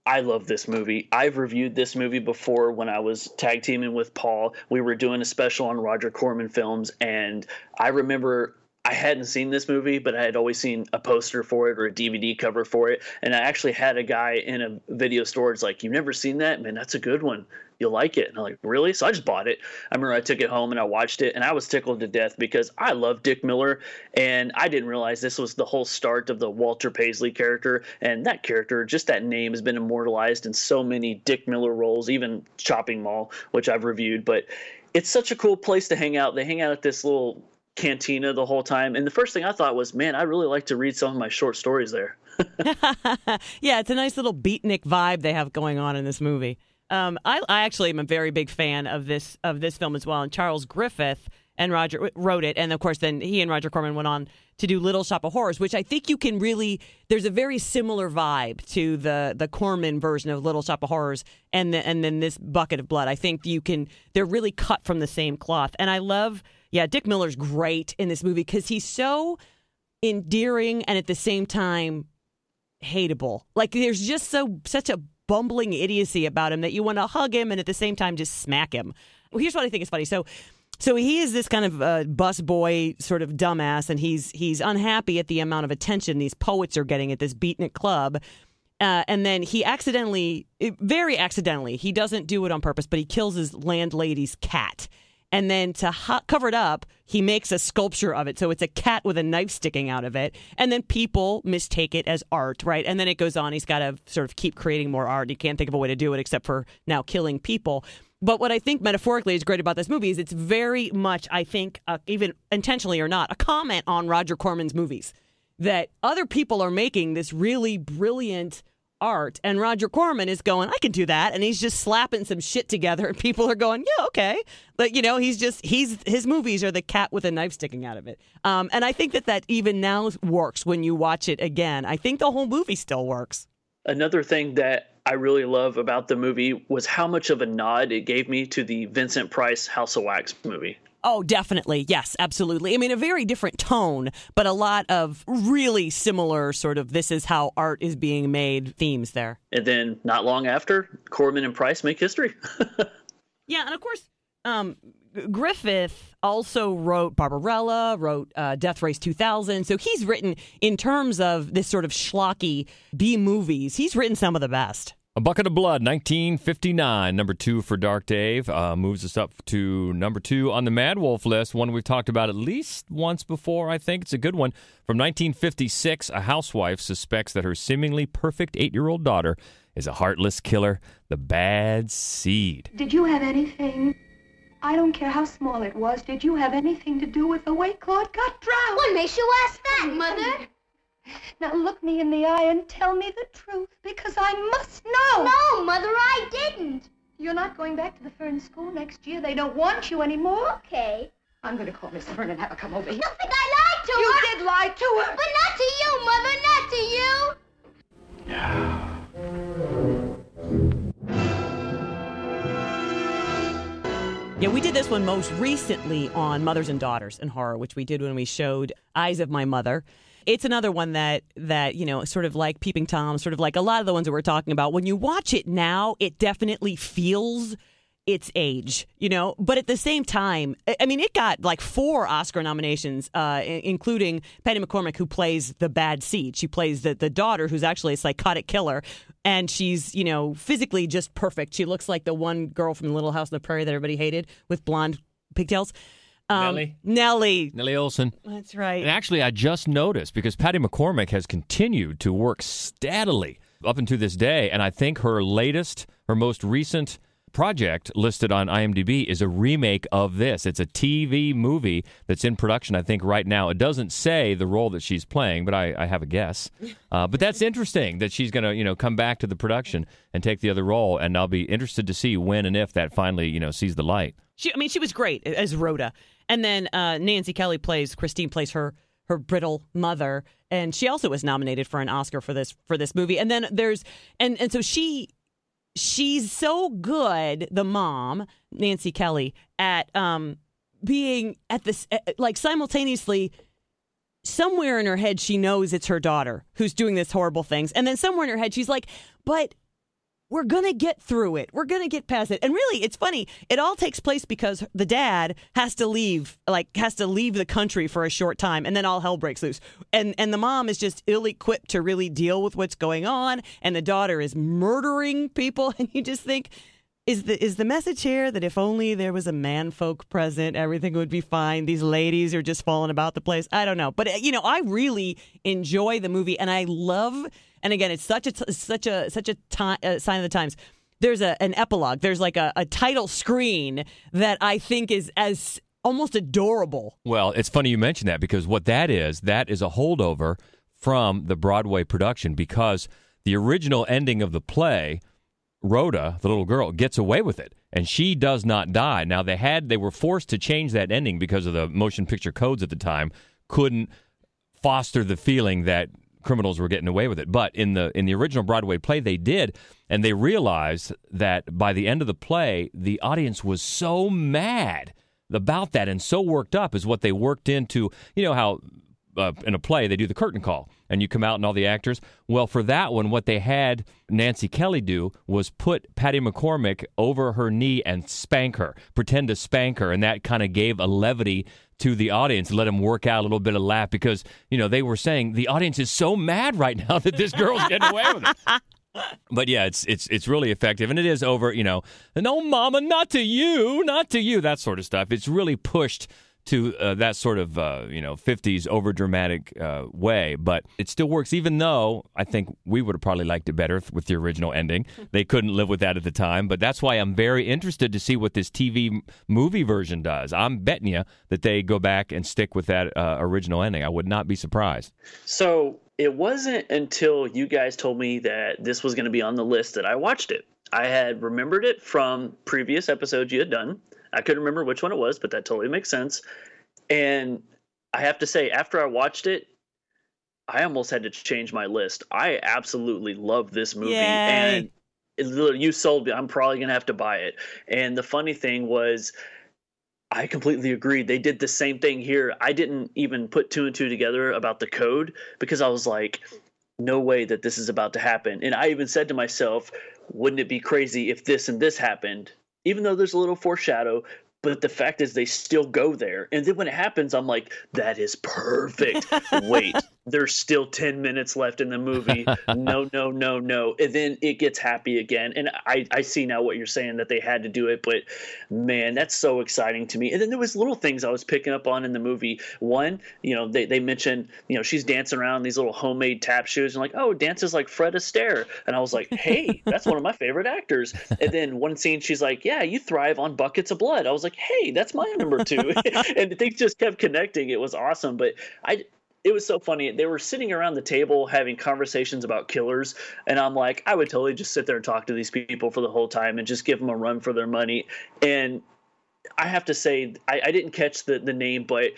I love this movie. I've reviewed this movie before when I was tag teaming with Paul. We were doing a special on Roger Corman films, and I remember I hadn't seen this movie, but I had always seen a poster for it or a DVD cover for it. And I actually had a guy in a video store. It's like, You've never seen that? Man, that's a good one. You'll like it. And I'm like, Really? So I just bought it. I remember I took it home and I watched it, and I was tickled to death because I love Dick Miller. And I didn't realize this was the whole start of the Walter Paisley character. And that character, just that name, has been immortalized in so many Dick Miller roles, even Chopping Mall, which I've reviewed. But it's such a cool place to hang out. They hang out at this little cantina the whole time. And the first thing I thought was, man, I really like to read some of my short stories there. yeah, it's a nice little beatnik vibe they have going on in this movie. Um, I, I actually am a very big fan of this of this film as well. And Charles Griffith and Roger wrote it, and of course, then he and Roger Corman went on to do Little Shop of Horrors, which I think you can really. There's a very similar vibe to the the Corman version of Little Shop of Horrors, and the, and then this Bucket of Blood. I think you can. They're really cut from the same cloth, and I love. Yeah, Dick Miller's great in this movie because he's so endearing and at the same time hateable. Like there's just so such a bumbling idiocy about him that you want to hug him and at the same time just smack him. Well, here's what I think is funny. So so he is this kind of uh, bus boy sort of dumbass and he's he's unhappy at the amount of attention these poets are getting at this beatnik club. Uh, and then he accidentally, very accidentally, he doesn't do it on purpose, but he kills his landlady's cat. And then to ho- cover it up, he makes a sculpture of it. So it's a cat with a knife sticking out of it. And then people mistake it as art, right? And then it goes on. He's got to sort of keep creating more art. He can't think of a way to do it except for now killing people. But what I think metaphorically is great about this movie is it's very much, I think, uh, even intentionally or not, a comment on Roger Corman's movies that other people are making this really brilliant art and Roger Corman is going, I can do that. And he's just slapping some shit together and people are going, yeah, okay. But, you know, he's just, he's, his movies are the cat with a knife sticking out of it. Um, and I think that that even now works when you watch it again. I think the whole movie still works. Another thing that I really love about the movie was how much of a nod it gave me to the Vincent Price House of Wax movie. Oh, definitely. Yes, absolutely. I mean, a very different tone, but a lot of really similar sort of this is how art is being made themes there. And then not long after, Corman and Price make history. Yeah, and of course, um, Griffith also wrote Barbarella, wrote uh, Death Race 2000. So he's written, in terms of this sort of schlocky B movies, he's written some of the best. A Bucket of Blood, 1959, number two for Dark Dave, uh, moves us up to number two on the MaddWolf list. One we've talked about at least once before, I think. It's a good one. From 1956, a housewife suspects that her seemingly perfect eight year old daughter is a heartless killer, the bad seed. Did you have anything? I don't care how small it was. Did you have anything to do with the way Claude got drowned? What makes you ask that, Mother? Now look me in the eye and tell me the truth, because I must know. No, Mother, I didn't. You're not going back to the Fern School next year. They don't want you anymore. Okay. I'm going to call Miss Fern and have her come over here. You think I lied to You her? did lie to her. But not to you, Mother, not to you. Yeah, we did this one most recently on Mothers and Daughters in Horror, which we did when we showed Eyes of My Mother. It's another one that that you know, sort of like Peeping Tom, sort of like a lot of the ones that we're talking about. When you watch it now, it definitely feels its age, you know. But at the same time, I- mean, it got like four Oscar nominations, uh, including Patty McCormack, who plays the bad seed. She plays the the daughter, who's actually a psychotic killer, and she's you know physically just perfect. She looks like the one girl from Little House on the Prairie that everybody hated with blonde pigtails. Um, Nellie. Nellie. Nellie Oleson. That's right. And actually, I just noticed because Patty McCormack has continued to work steadily up until this day, and I think her latest, her most recent project listed on IMDb is a remake of this. It's a TV movie that's in production, I think, right now. It doesn't say the role that she's playing, but I, I have a guess. Uh, but that's interesting that she's going to, you know, come back to the production and take the other role, and I'll be interested to see when and if that finally, you know, sees the light. She, I mean, she was great as Rhoda, and then uh, Nancy Kelly plays Christine plays her her brittle mother, and she also was nominated for an Oscar for this for this movie. And then there's and and so she she's so good, the mom Nancy Kelly, at um being at this eh, like simultaneously somewhere in her head she knows it's her daughter who's doing this horrible things. And then somewhere in her head she's like but we're gonna get through it. We're gonna get past it. And really, it's funny. It all takes place because the dad has to leave, like has to leave the country for a short time, and then all hell breaks loose. And and the mom is just ill-equipped to really deal with what's going on, and the daughter is murdering people. And you just think, is the is the message here that if only there was a man folk present, everything would be fine? These ladies are just falling about the place. I don't know, but uh, you know, I really enjoy the movie, and I love. And again, it's such a such a such a uh, sign of the times. There's a an epilogue. There's like a, a title screen that I think is as almost adorable. Well, it's funny you mention that because what that is, that is a holdover from the Broadway production because the original ending of the play, Rhoda, the little girl, gets away with it and she does not die. Now they had they were forced to change that ending because of the motion picture codes at the time couldn't foster the feeling that criminals were getting away with it. But in the in the original Broadway play they did and they realized that by the end of the play the audience was so mad about that and so worked up is what they worked into, you know how uh, in a play they do the curtain call and you come out and all the actors. Well, for that one, what they had Nancy Kelly do was put Patty McCormack over her knee and spank her, pretend to spank her, and that kind of gave a levity to the audience, and let them work out a little bit of laugh because you know they were saying the audience is so mad right now that this girl's getting away with it. But yeah, it's it's it's really effective, and it is over. You know, no, mama, not to you, not to you, that sort of stuff. It's really pushed to uh, that sort of uh, you know 50s over dramatic uh, way, but it still works. Even though I think we would have probably liked it better with the original ending. They couldn't live with that at the time, but that's why I'm very interested to see what this TV movie version does. I'm betting you that they go back and stick with that uh, original ending. I would not be surprised. So it wasn't until you guys told me that this was going to be on the list that I watched it. I had remembered it from previous episodes you had done. I couldn't remember which one it was, but that totally makes sense. And I have to say, after I watched it, I almost had to change my list. I absolutely love this movie, Yay. and it, you sold me. I'm probably gonna have to buy it. And the funny thing was, I completely agreed. They did the same thing here. I didn't even put two and two together about the code because I was like, no way that this is about to happen. And I even said to myself, wouldn't it be crazy if this and this happened? Even though there's a little foreshadow, but the fact is they still go there. And then when it happens, I'm like, that is perfect. Wait, there's still 10 minutes left in the movie. No, no, no, no. And then it gets happy again. And I, I see now what you're saying that they had to do it, but man, that's so exciting to me. And then there was little things I was picking up on in the movie. One, you know, they, they mentioned, you know, she's dancing around these little homemade tap shoes and like, oh, dances like Fred Astaire. And I was like, hey, that's one of my favorite actors. And then one scene, she's like, yeah, you thrive on buckets of blood. I was like, hey, that's my number two. and things just kept connecting. It was awesome. But I, it was so funny. They were sitting around the table having conversations about killers, and I'm like, I would totally just sit there and talk to these people for the whole time and just give them a run for their money. And I have to say, I, I didn't catch the the name, but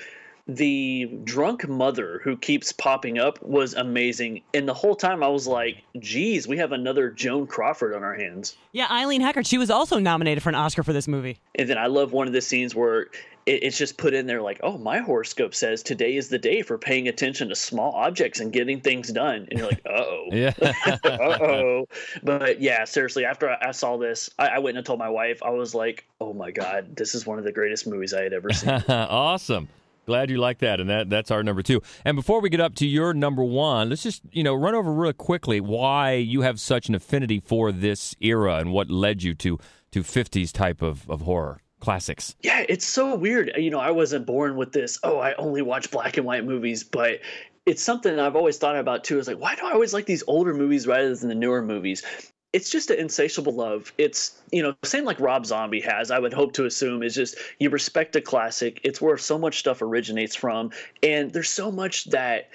the drunk mother who keeps popping up was amazing. And the whole time I was like, geez, we have another Joan Crawford on our hands. Yeah, Eileen Heckart. She was also nominated for an Oscar for this movie. And then I love one of the scenes where it, it's just put in there like, oh, my horoscope says today is the day for paying attention to small objects and getting things done. And you're like, uh oh. Yeah. uh oh. But yeah, seriously, after I, I saw this, I, I went and told my wife, I was like, oh my God, this is one of the greatest movies I had ever seen. awesome. Glad you like that, and that that's our number two. And before we get up to your number one, let's just you know run over real quickly why you have such an affinity for this era and what led you to to '50s type of, of horror classics. Yeah, it's so weird. Uh, you know, I wasn't born with this. Oh, I only watch black and white movies, but it's something I've always thought about too. Is like, why do I always like these older movies rather than the newer movies? It's just an insatiable love. It's you know, same like Rob Zombie has. I would hope to assume is just you respect a classic. It's where so much stuff originates from, and there's so much that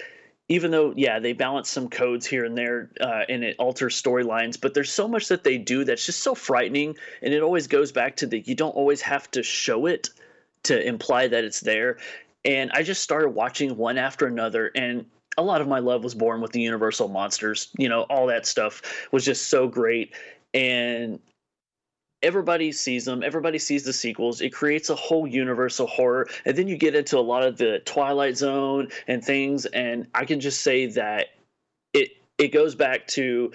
even though yeah they balance some codes here and there uh, and it alters storylines but there's so much that they do that's just so frightening and it always goes back to the you don't always have to show it to imply that it's there. And i just started watching one after another and a lot of my love was born with the universal monsters you know all that stuff was just so great. And everybody sees them everybody sees the sequels it creates a whole universal horror and then you get into a lot of the twilight zone and things and i can just say that it it goes back to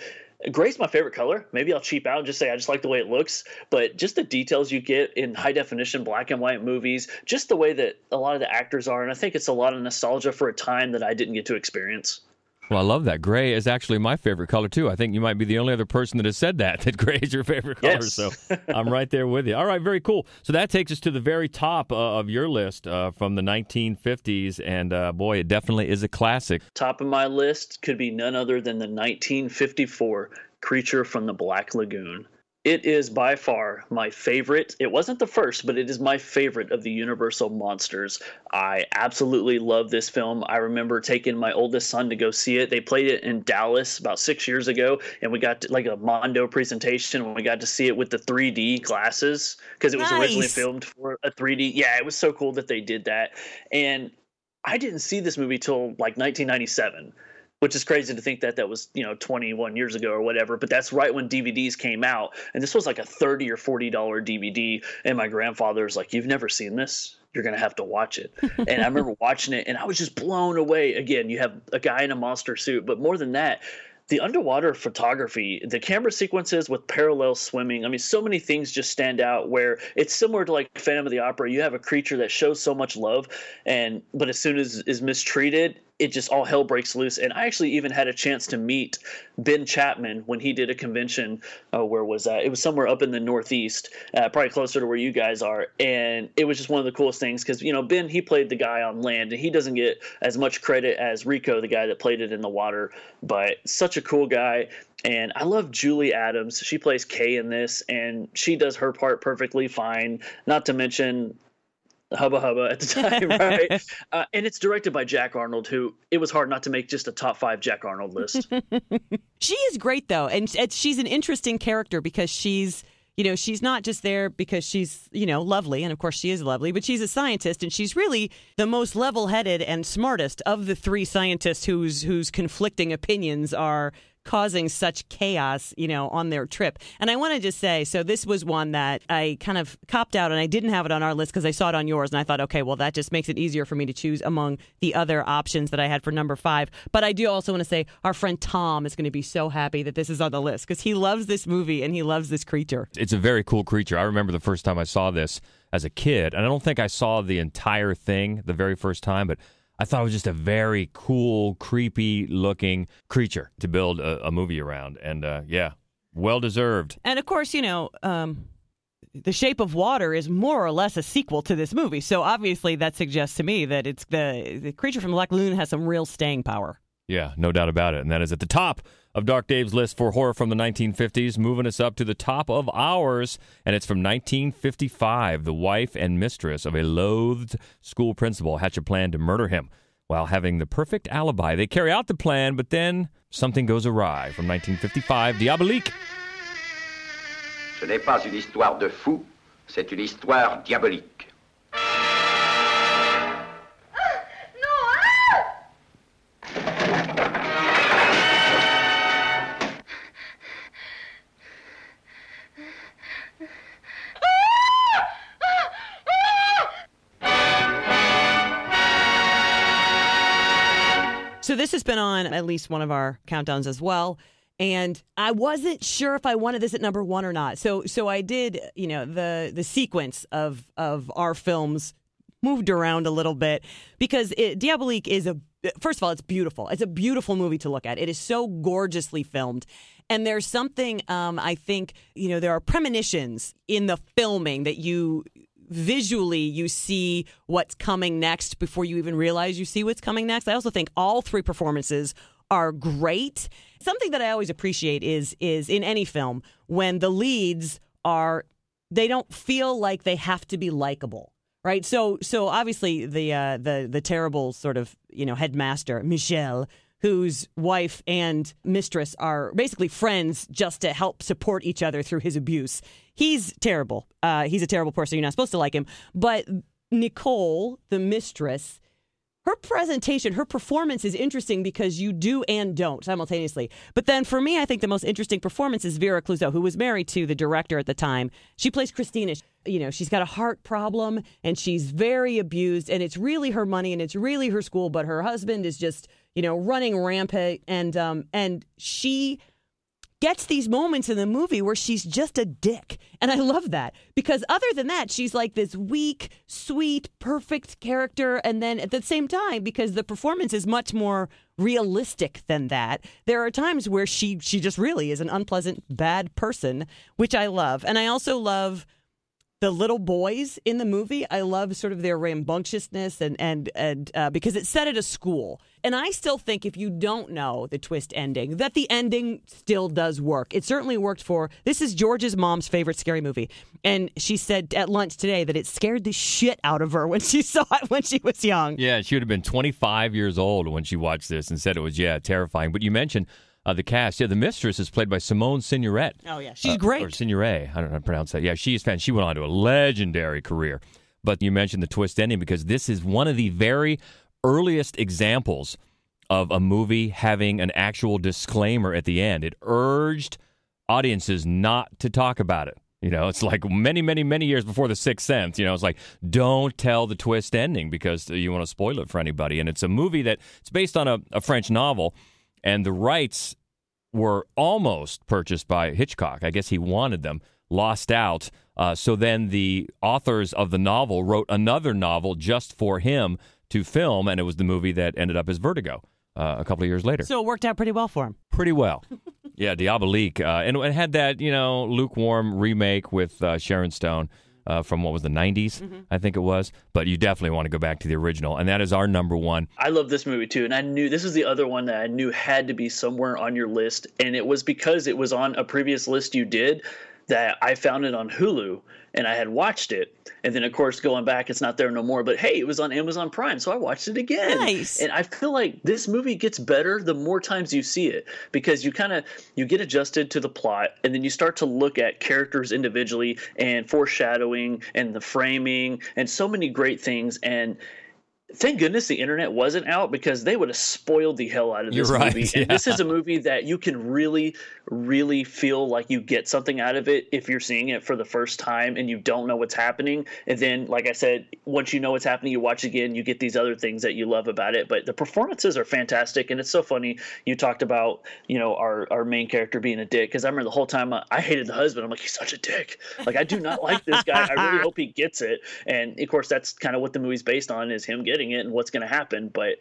gray's my favorite color. Maybe i'll cheap out and just say i just like the way it looks but just the details you get in high definition black and white movies just the way that a lot of the actors are and i think it's a lot of nostalgia for a time that i didn't get to experience Well, I love that. Gray is actually my favorite color too. I think you might be the only other person that has said that that gray is your favorite color. Yes. So I'm right there with you. All right, very cool. So that takes us to the very top uh, of your list uh, from the 1950s, and uh, boy, it definitely is a classic. Top of my list could be none other than the 1954 Creature from the Black Lagoon. It is by far my favorite. It wasn't the first, but it is my favorite of the Universal monsters. I absolutely love this film. I remember taking my oldest son to go see it. They played it in Dallas about six years ago, and we got to, like a Mondo presentation. And we got to see it with the 3D glasses because it was originally filmed for a 3D. Yeah, it was so cool that they did that. And I didn't see this movie till like 1997, which is crazy to think that that was you know 21 years ago or whatever. But that's right when DVDs came out, and this was like a 30 or 40 dollar DVD. And my grandfather's like, "You've never seen this." You're gonna have to watch it, and I remember watching it, and I was just blown away. Again, you have a guy in a monster suit, but more than that, the underwater photography, the camera sequences with parallel swimming. I mean, so many things just stand out where it's similar to like Phantom of the Opera. You have a creature that shows so much love, and but as soon as is mistreated, it just all hell breaks loose. And I actually even had a chance to meet Ben Chapman when he did a convention. Uh, where was that? It was somewhere up in the Northeast, uh, probably closer to where you guys are. And it was just one of the coolest things because you know Ben he played the guy on land, and he doesn't get as much credit as Ricou, the guy that played it in the water. But such a cool guy. And I love Julie Adams. She plays Kay in this, and she does her part perfectly fine. Not to mention Hubba Hubba at the time, right? uh, and it's directed by Jack Arnold, who it was hard not to make just a top five Jack Arnold list. She is great though, and it's, she's an interesting character because she's you know she's not just there because she's you know lovely, and of course she is lovely, but she's a scientist, and she's really the most level-headed and smartest of the three scientists whose whose conflicting opinions are causing such chaos, you know, on their trip. And I want to just say, so this was one that I kind of copped out and I didn't have it on our list because I saw it on yours and I thought, okay, well, that just makes it easier for me to choose among the other options that I had for number five. But I do also want to say our friend Tom is going to be so happy that this is on the list because he loves this movie and he loves this creature. It's a very cool creature. I remember the first time I saw this as a kid, and I don't think I saw the entire thing the very first time, but I thought it was just a very cool, creepy looking creature to build a, a movie around. And uh, yeah, well deserved. And of course, you know, um, The Shape of Water is more or less a sequel to this movie. So obviously, that suggests to me that it's the the creature from the Black Lagoon has some real staying power. Yeah, no doubt about it. And that is at the top of Dark Dave's list for horror from the 1950s, moving us up to the top of ours. And it's from 1955. The wife and mistress of a loathed school principal hatch a plan to murder him while having the perfect alibi. They carry out the plan, but then something goes awry. From 1955, Diabolique. Ce n'est pas une histoire de fou, c'est une histoire diabolique. This has been on at least one of our countdowns as well. And I wasn't sure if I wanted this at number one or not. So so I did, you know, the the sequence of of our films moved around a little bit because it, Diabolique is a first of all, it's beautiful. It's a beautiful movie to look at. It is so gorgeously filmed. And there's something um, I think you know there are premonitions in the filming that you visually you see what's coming next before you even realize you see what's coming next. I also think all three performances are great. Something that I always appreciate is is in any film when the leads are they don't feel like they have to be likable. Right? So so obviously the uh the the terrible sort of, you know, headmaster, Michel, whose wife and mistress are basically friends just to help support each other through his abuse. He's terrible. Uh, he's a terrible person. You're not supposed to like him. But Nicole, the mistress, her presentation, her performance is interesting because you do and don't simultaneously. But then for me, I think the most interesting performance is Vera Clouzot, who was married to the director at the time. She plays Christina. You know, she's got a heart problem and she's very abused, and it's really her money and it's really her school, but her husband is just, you know, running rampant and um and she gets these moments in the movie where she's just a dick. And I love that because other than that, she's like this weak, sweet, perfect character. And then at the same time, because the performance is much more realistic than that, there are times where she she just really is an unpleasant, bad person, which I love. And I also love the little boys in the movie. I love sort of their rambunctiousness and and and uh, because it's set at a school. And I still think if you don't know the twist ending, that the ending still does work. It certainly worked for this is George's mom's favorite scary movie, and she said at lunch today that it scared the shit out of her when she saw it when she was young. Yeah, she would have been 25 years old when she watched this and said it was yeah terrifying. But you mentioned uh, the cast. Yeah, the mistress is played by Simone Signoret. Oh yeah, she's Uh, great. Or Signoret. I don't know how to pronounce that. Yeah, she is fan. She went on to a legendary career. But you mentioned the twist ending because this is one of the very earliest examples of a movie having an actual disclaimer at the end. It urged audiences not to talk about it. You know, it's like many, many, many years before The Sixth Sense. You know, it's like don't tell the twist ending because you want to spoil it for anybody. And it's a movie that it's based on a, a French novel, and the rights were almost purchased by Hitchcock. I guess he wanted them, lost out. Uh, so then the authors of the novel wrote another novel just for him to film, and it was the movie that ended up as Vertigo uh, a couple of years later. So it worked out pretty well for him. Pretty well. yeah, Diabolique. Uh, and it had that, you know, lukewarm remake with uh, Sharon Stone. Uh, from what was the 90s, I think it was. But you definitely want to go back to the original. And that is our number one. I love this movie too, and I knew this was the other one that I knew had to be somewhere on your list, and it was because it was on a previous list you did that I found it on Hulu and I had watched it, and then of course going back, it's not there no more. But hey, it was on Amazon Prime, so I watched it again. Nice. And I feel like this movie gets better the more times you see it because you kind of you get adjusted to the plot, and then you start to look at characters individually and foreshadowing and the framing and so many great things and thank goodness the internet wasn't out because they would have spoiled the hell out of this right, movie. yeah. And this is a movie that you can really, really feel like you get something out of it if you're seeing it for the first time and you don't know what's happening. And then, like I said, once you know what's happening, you watch again, you get these other things that you love about it. But the performances are fantastic, and it's so funny. You talked about you know our our main character being a dick because I remember the whole time I, I hated the husband. I'm like he's such a dick. Like I do not like this guy. I really hope he gets it. And of course, that's kind of what the movie's based on is him getting it and what's going to happen. But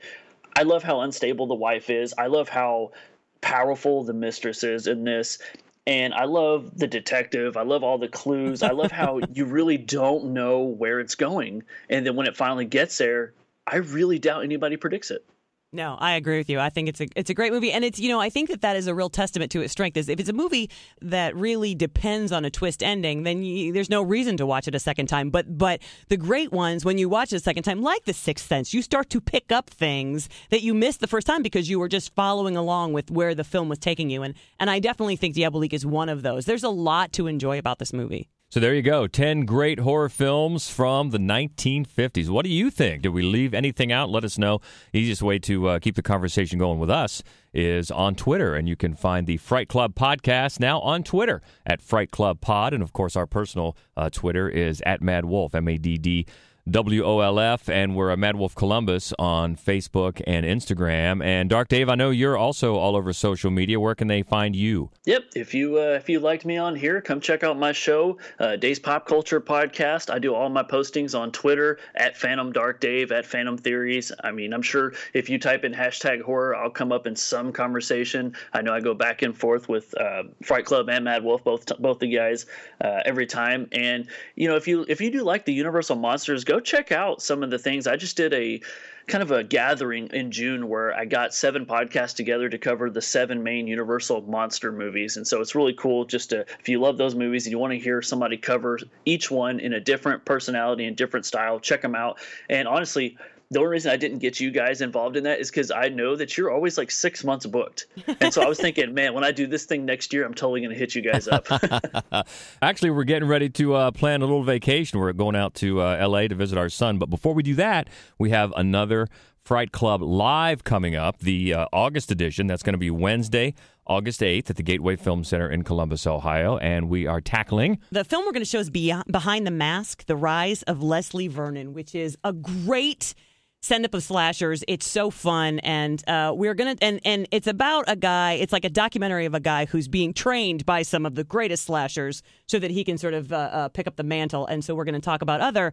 I love how unstable the wife is. I love how powerful the mistress is in this. And I love the detective. I love all the clues. I love how you really don't know where it's going. And then when it finally gets there, I really doubt anybody predicts it. No, I agree with you. I think it's a it's a great movie, and it's you know I think that that is a real testament to its strength. Is if it's a movie that really depends on a twist ending, then you, there's no reason to watch it a second time. But but the great ones, when you watch it a second time, like The Sixth Sense, you start to pick up things that you missed the first time because you were just following along with where the film was taking you. And and I definitely think Diabolique is one of those. There's a lot to enjoy about this movie. So there you go. 10 great horror films from the 1950s. What do you think? Did we leave anything out? Let us know. Easiest way to uh, keep the conversation going with us is on Twitter. And you can find the Fright Club podcast now on Twitter at Fright Club Pod. And of course, our personal uh, Twitter is at MaddWolf, M A D D WOLF, and we're a MaddWolf Columbus on Facebook and Instagram. And Dark Dave, I know you're also all over social media. Where can they find you? Yep. If you uh, if you liked me on here, come check out my show, uh, Dave's Pop Culture Podcast. I do all my postings on Twitter at Phantom Dark Dave at Phantom Theories. I mean, I'm sure if you type in hashtag horror, I'll come up in some conversation. I know I go back and forth with uh, Fright Club and MaddWolf, both both the guys, uh, every time. And you know, if you if you do like the Universal monsters, go check out some of the things. I just did a kind of a gathering in June where I got seven podcasts together to cover the seven main Universal monster movies. And so it's really cool just to, if you love those movies and you want to hear somebody cover each one in a different personality and different style, check them out. And honestly, the only reason I didn't get you guys involved in that is because I know that you're always like six months booked. And so I was thinking, man, when I do this thing next year, I'm totally going to hit you guys up. Actually, we're getting ready to uh, plan a little vacation. We're going out to uh, LA to visit our son. But before we do that, we have another Fright Club live coming up, the uh, August edition. That's going to be Wednesday, August 8th at the Gateway Film Center in Columbus, Ohio. And we are tackling. The film we're going to show is Beyond, Behind the Mask The Rise of Leslie Vernon, which is a great send up of slashers. It's so fun, and uh, we're gonna and and it's about a guy. It's like a documentary of a guy who's being trained by some of the greatest slashers so that he can sort of uh, uh, pick up the mantle. And so we're going to talk about other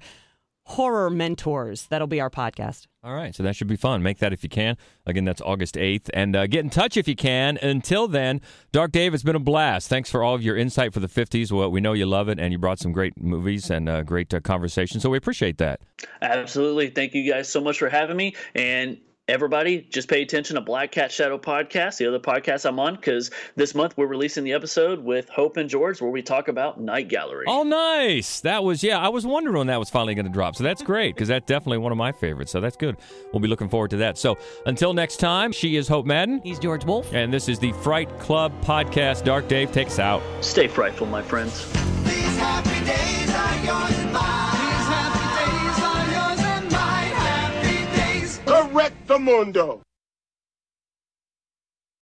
horror mentors. That'll be our podcast. All right, so that should be fun. Make that if you can. Again, that's August 8th. And uh, get in touch if you can. Until then, Dark Dave, it's been a blast. Thanks for all of your insight for the 50s. Well, we know you love it, and you brought some great movies and uh, great uh, conversation. So we appreciate that. Absolutely. Thank you guys so much for having me. And everybody just pay attention to black cat shadow podcast the other podcast i'm on because this month we're releasing the episode with hope and george where we talk about night gallery Oh, nice. That was, yeah, I was wondering when that was finally going to drop. So that's great because that's definitely one of my favorites. So that's good. We'll be looking forward to that. So until next time, she is Hope Madden. He's George Wolf. And this is the Fright Club podcast. Dark Dave takes out. stay frightful my friends These